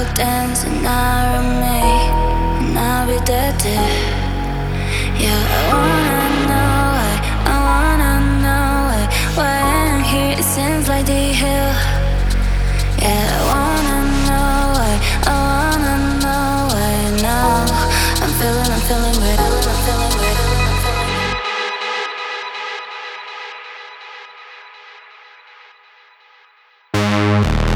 will dance an hour me, and I'll be dead too. Yeah, I wanna know why, I wanna know why. Why I'm here, it seems like the hill Yeah, I wanna know why, I wanna know why. Now I'm feeling, I'm feeling weird, I'm feeling weird.